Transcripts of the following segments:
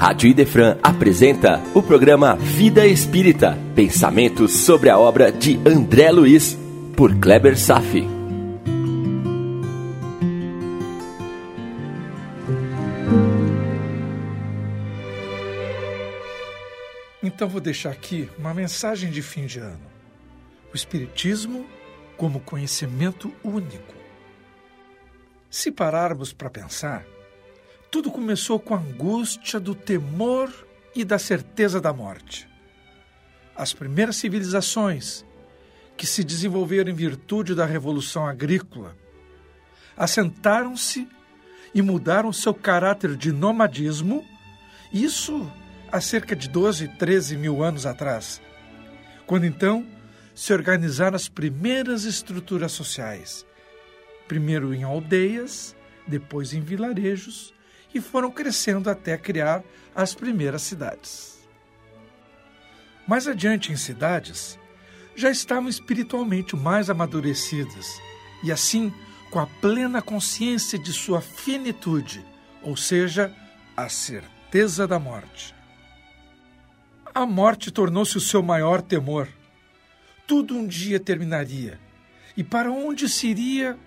Rádio Idefran apresenta o programa Vida Espírita, pensamentos sobre a obra de André Luiz, por Kleber Safi. Então vou deixar aqui uma mensagem de fim de ano. O Espiritismo como conhecimento único. Se pararmos para pensar, tudo começou com a angústia do temor e da certeza da morte. As primeiras civilizações, que se desenvolveram em virtude da Revolução Agrícola, assentaram-se e mudaram seu caráter de nomadismo, isso há cerca de 12, 13 mil anos atrás, quando então se organizaram as primeiras estruturas sociais, primeiro em aldeias, depois em vilarejos e foram crescendo até criar as primeiras cidades. Mais adiante em cidades, já estavam espiritualmente mais amadurecidas e assim com a plena consciência de sua finitude, ou seja, a certeza da morte. A morte tornou-se o seu maior temor. Tudo um dia terminaria, e para onde se iria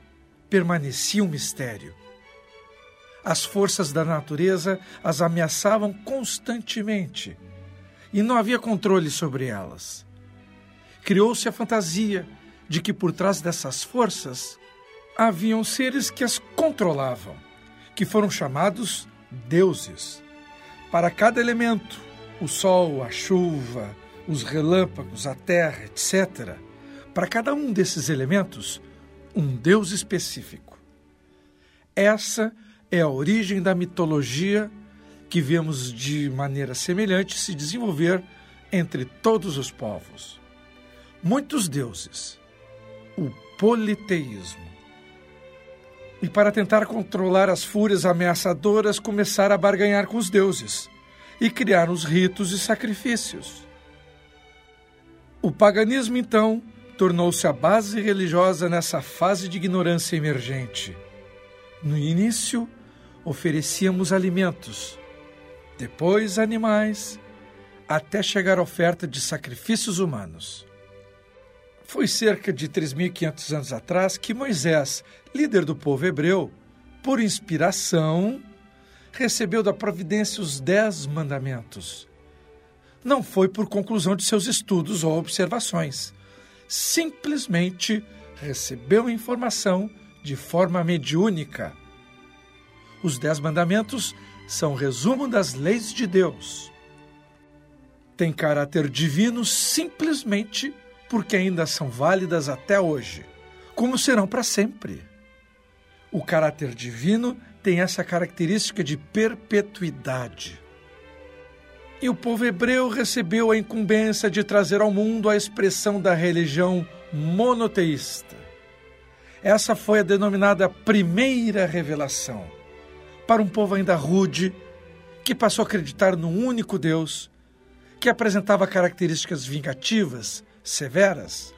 permanecia um mistério. As forças da natureza as ameaçavam constantemente e não havia controle sobre elas. Criou-se a fantasia de que por trás dessas forças haviam seres que as controlavam, que foram chamados deuses. Para cada elemento, o sol, a chuva, os relâmpagos, a terra, etc., para cada um desses elementos, um deus específico. Essa é a origem da mitologia que vemos de maneira semelhante se desenvolver entre todos os povos. Muitos deuses, o politeísmo. E para tentar controlar as fúrias ameaçadoras, começaram a barganhar com os deuses e criar os ritos e sacrifícios. O paganismo, então, tornou-se a base religiosa nessa fase de ignorância emergente. No início, oferecíamos alimentos, depois animais, até chegar à oferta de sacrifícios humanos. Foi cerca de 3.500 anos atrás que Moisés, líder do povo hebreu, por inspiração, recebeu da providência os Dez Mandamentos. Não foi por conclusão de seus estudos ou observações. Simplesmente recebeu a informação de forma mediúnica os Dez Mandamentos são um resumo das leis de Deus. Tem caráter divino simplesmente porque ainda são válidas até hoje, como serão para sempre. O caráter divino tem essa característica de perpetuidade. E o povo hebreu recebeu a incumbência de trazer ao mundo a expressão da religião monoteísta. Essa foi a denominada primeira revelação para um povo ainda rude, que passou a acreditar num único Deus, que apresentava características vingativas, severas.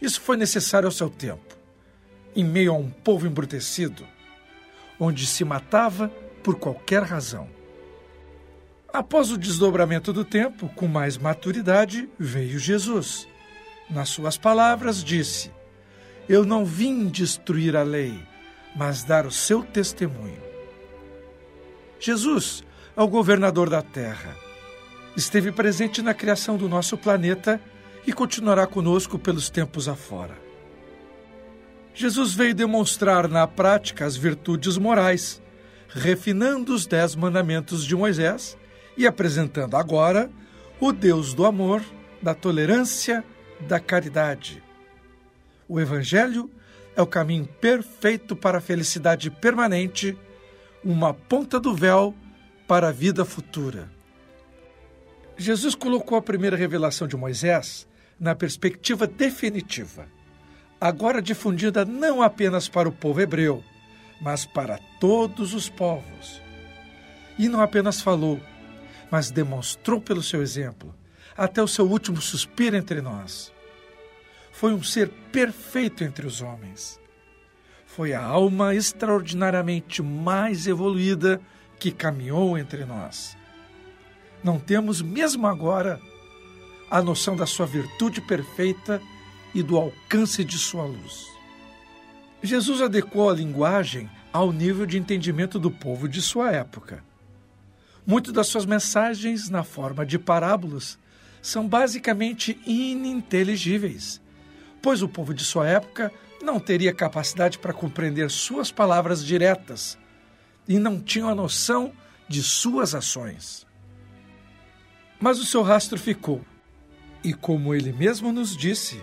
Isso foi necessário ao seu tempo, em meio a um povo embrutecido, onde se matava por qualquer razão. Após o desdobramento do tempo, com mais maturidade, veio Jesus. Nas suas palavras, disse: Eu não vim destruir a lei, mas dar o seu testemunho. Jesus é o governador da Terra. Esteve presente na criação do nosso planeta e continuará conosco pelos tempos afora. Jesus veio demonstrar na prática as virtudes morais, refinando os dez mandamentos de Moisés e apresentando agora o Deus do amor, da tolerância, da caridade. O Evangelho é o caminho perfeito para a felicidade permanente uma ponta do véu para a vida futura. Jesus colocou a primeira revelação de Moisés na perspectiva definitiva, agora difundida não apenas para o povo hebreu, mas para todos os povos. E não apenas falou, mas demonstrou pelo seu exemplo, até o seu último suspiro entre nós. Foi um ser perfeito entre os homens foi a alma extraordinariamente mais evoluída que caminhou entre nós. não temos, mesmo agora, a noção da sua virtude perfeita e do alcance de sua luz. Jesus adequou a linguagem ao nível de entendimento do povo de sua época. Muitas das suas mensagens, na forma de parábolas, são basicamente ininteligíveis, pois o povo de sua época não teria capacidade para compreender suas palavras diretas e não tinham a noção de suas ações. Mas o seu rastro ficou, e como ele mesmo nos disse,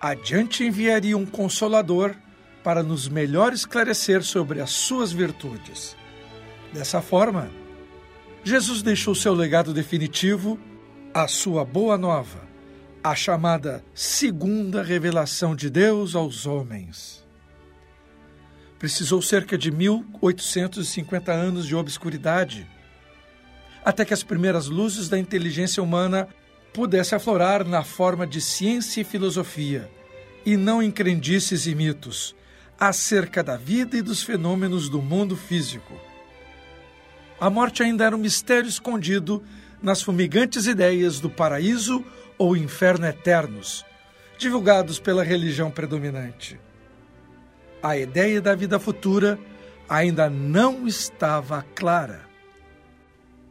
adiante enviaria um consolador para nos melhor esclarecer sobre as suas virtudes. Dessa forma, Jesus deixou seu legado definitivo, a sua boa nova, a chamada segunda revelação de Deus aos homens. Precisou cerca de 1850 anos de obscuridade até que as primeiras luzes da inteligência humana pudessem aflorar na forma de ciência e filosofia, e não em crendices e mitos, acerca da vida e dos fenômenos do mundo físico. A morte ainda era um mistério escondido nas fumigantes ideias do paraíso ou inferno eternos, divulgados pela religião predominante. A ideia da vida futura ainda não estava clara.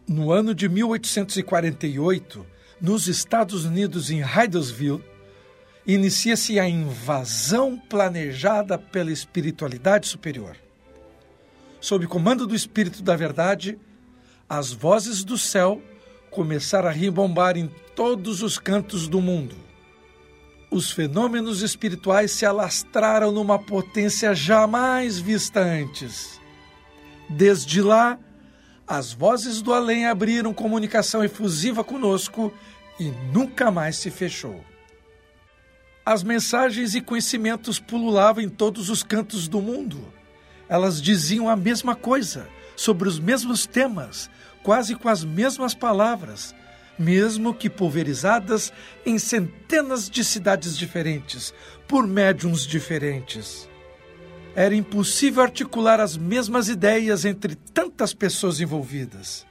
No ano de 1848, nos Estados Unidos, em Hydesville, inicia-se a invasão planejada pela espiritualidade superior. Sob comando do Espírito da Verdade, as vozes do céu começaram a ribombar em todos os cantos do mundo. Os fenômenos espirituais se alastraram numa potência jamais vista antes. Desde lá, as vozes do além abriram comunicação efusiva conosco e nunca mais se fechou. As mensagens e conhecimentos pululavam em todos os cantos do mundo. Elas diziam a mesma coisa, sobre os mesmos temas, quase com as mesmas palavras, mesmo que pulverizadas em centenas de cidades diferentes, por médiums diferentes. Era impossível articular as mesmas ideias entre tantas pessoas envolvidas.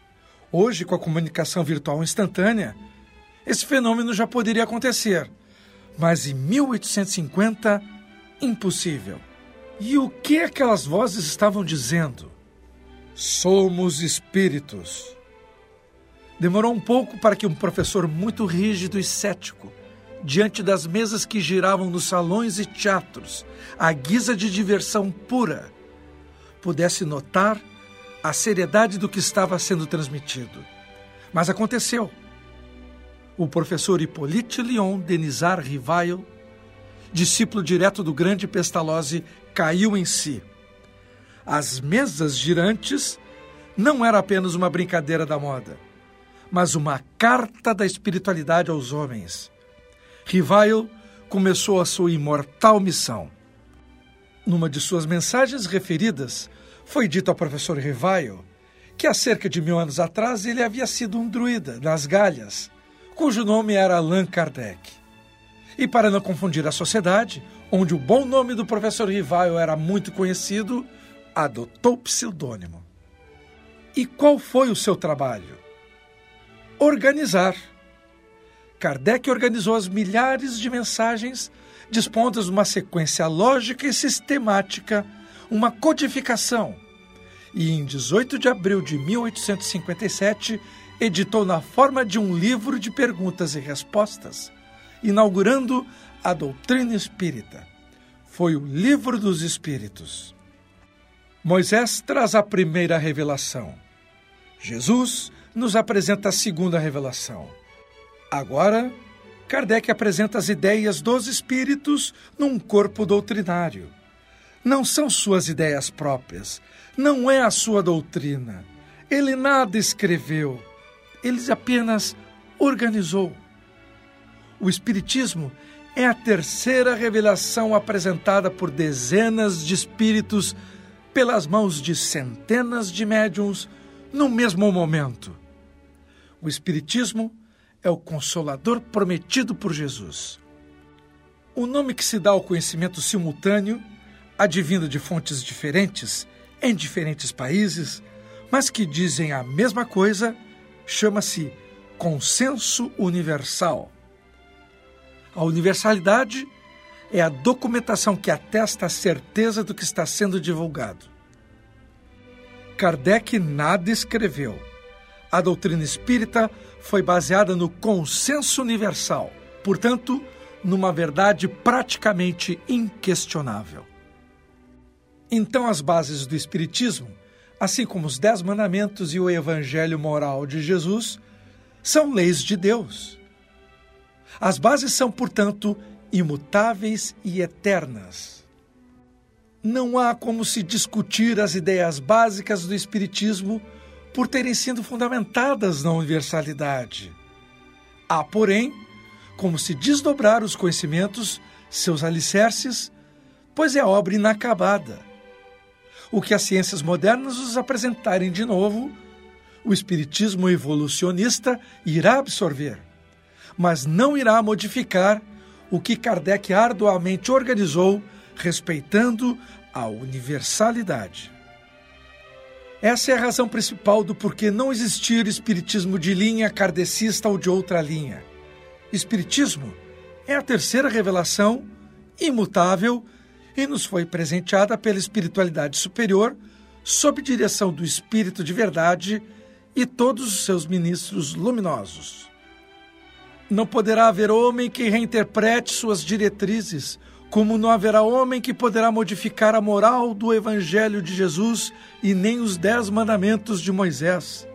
Hoje, com a comunicação virtual instantânea, esse fenômeno já poderia acontecer mas em 1850, impossível. E o que aquelas vozes estavam dizendo? Somos espíritos. Demorou um pouco para que um professor muito rígido e cético, diante das mesas que giravam nos salões e teatros, à guisa de diversão pura, pudesse notar a seriedade do que estava sendo transmitido. Mas aconteceu o professor Hippolyte Lyon Denisar Rivail, discípulo direto do grande Pestalozzi, caiu em si. As mesas girantes não era apenas uma brincadeira da moda, mas uma carta da espiritualidade aos homens. Rivail começou a sua imortal missão. Numa de suas mensagens referidas, foi dito ao professor Rivail que há cerca de mil anos atrás ele havia sido um druida nas Galhas cujo nome era Allan Kardec. E para não confundir a sociedade, onde o bom nome do professor Rivaio era muito conhecido, adotou pseudônimo. E qual foi o seu trabalho? Organizar. Kardec organizou as milhares de mensagens dispostas numa sequência lógica e sistemática, uma codificação. E em 18 de abril de 1857, editou na forma de um livro de perguntas e respostas, inaugurando a doutrina espírita. Foi o Livro dos Espíritos. Moisés traz a primeira revelação. Jesus nos apresenta a segunda revelação. Agora, Kardec apresenta as ideias dos espíritos num corpo doutrinário. Não são suas ideias próprias, não é a sua doutrina. Ele nada escreveu, ele apenas organizou. O Espiritismo é a terceira revelação apresentada por dezenas de espíritos pelas mãos de centenas de médiums no mesmo momento. O Espiritismo é o consolador prometido por Jesus. O nome que se dá ao conhecimento simultâneo, advindo de fontes diferentes, em diferentes países, mas que dizem a mesma coisa, chama-se consenso universal. A universalidade é a documentação que atesta a certeza do que está sendo divulgado. Kardec nada escreveu. A doutrina espírita foi baseada no consenso universal, portanto, numa verdade praticamente inquestionável. Então, as bases do Espiritismo, assim como os Dez Mandamentos e o Evangelho Moral de Jesus, são leis de Deus. As bases são, portanto, imutáveis e eternas. Não há como se discutir as ideias básicas do Espiritismo por terem sido fundamentadas na universalidade. Há, porém, como se desdobrar os conhecimentos, seus alicerces, pois é obra inacabada. O que as ciências modernas nos apresentarem de novo, o Espiritismo evolucionista irá absorver, mas não irá modificar o que Kardec arduamente organizou, respeitando a universalidade. Essa é a razão principal do porquê não existir espiritismo de linha kardecista ou de outra linha. Espiritismo é a terceira revelação imutável e nos foi presenteada pela espiritualidade superior, sob direção do Espírito de Verdade e todos os seus ministros luminosos. Não poderá haver homem que reinterprete suas diretrizes, como não haverá homem que poderá modificar a moral do Evangelho de Jesus e nem os dez mandamentos de Moisés.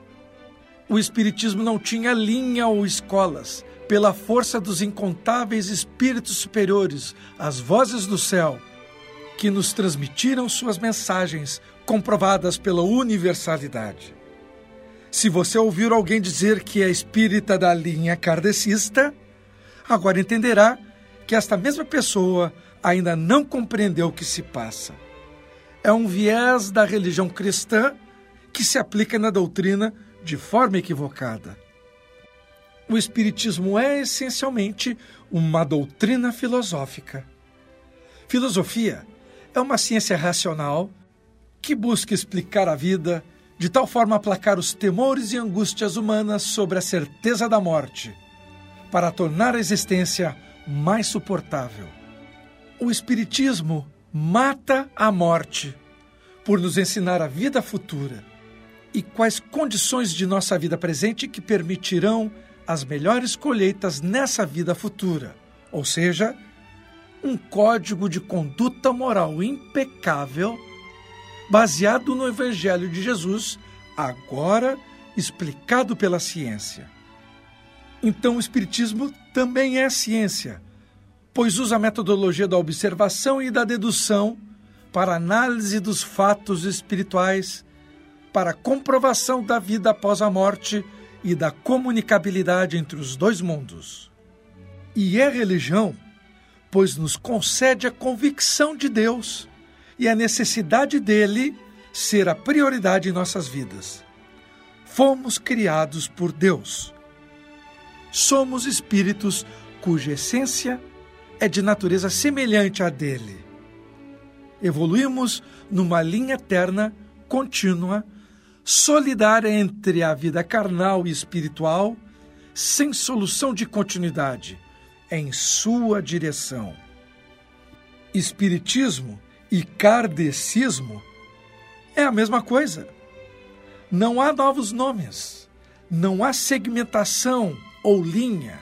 O Espiritismo não tinha linha ou escolas. Pela força dos incontáveis espíritos superiores, as vozes do céu, que nos transmitiram suas mensagens, comprovadas pela universalidade. Se você ouvir alguém dizer que é espírita da linha kardecista, agora entenderá que esta mesma pessoa ainda não compreendeu o que se passa. É um viés da religião cristã que se aplica na doutrina de forma equivocada. O Espiritismo é essencialmente uma doutrina filosófica. Filosofia é uma ciência racional que busca explicar a vida de tal forma aplacar os temores e angústias humanas sobre a certeza da morte, para tornar a existência mais suportável. O Espiritismo mata a morte por nos ensinar a vida futura e quais condições de nossa vida presente que permitirão as melhores colheitas nessa vida futura, ou seja, um código de conduta moral impecável baseado no Evangelho de Jesus, agora explicado pela ciência. Então, o Espiritismo também é ciência, pois usa a metodologia da observação e da dedução para análise dos fatos espirituais, para comprovação da vida após a morte e da comunicabilidade entre os dois mundos. E é religião, pois nos concede a convicção de Deus e a necessidade dele ser a prioridade em nossas vidas. Fomos criados por Deus. Somos espíritos cuja essência é de natureza semelhante à dele. Evoluímos numa linha eterna, contínua, solidária entre a vida carnal e espiritual, sem solução de continuidade, em sua direção. Espiritismo e kardecismo é a mesma coisa. Não há novos nomes, não há segmentação ou linha.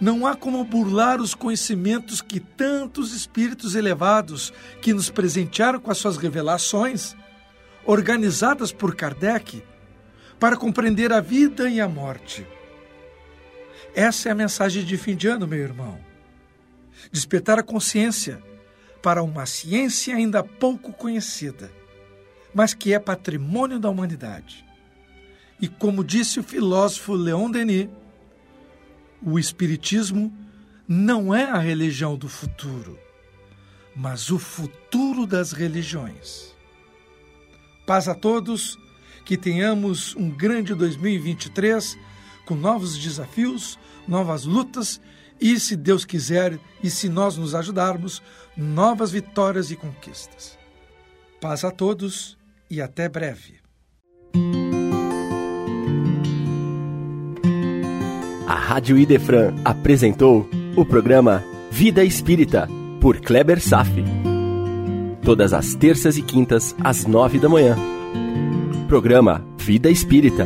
Não há como burlar os conhecimentos que tantos espíritos elevados que nos presentearam com as suas revelações, organizadas por Kardec, para compreender a vida e a morte. Essa é a mensagem de fim de ano, meu irmão. Despertar a consciência para uma ciência ainda pouco conhecida, mas que é patrimônio da humanidade. E como disse o filósofo Leon Denis, o Espiritismo não é a religião do futuro, mas o futuro das religiões. Paz a todos, que tenhamos um grande 2023 com novos desafios, novas lutas e, se Deus quiser e se nós nos ajudarmos, novas vitórias e conquistas. Paz a todos e até breve. A Rádio Idefran apresentou o programa Vida Espírita, por Kleber Safi. Todas as terças e quintas, às nove da manhã. Programa Vida Espírita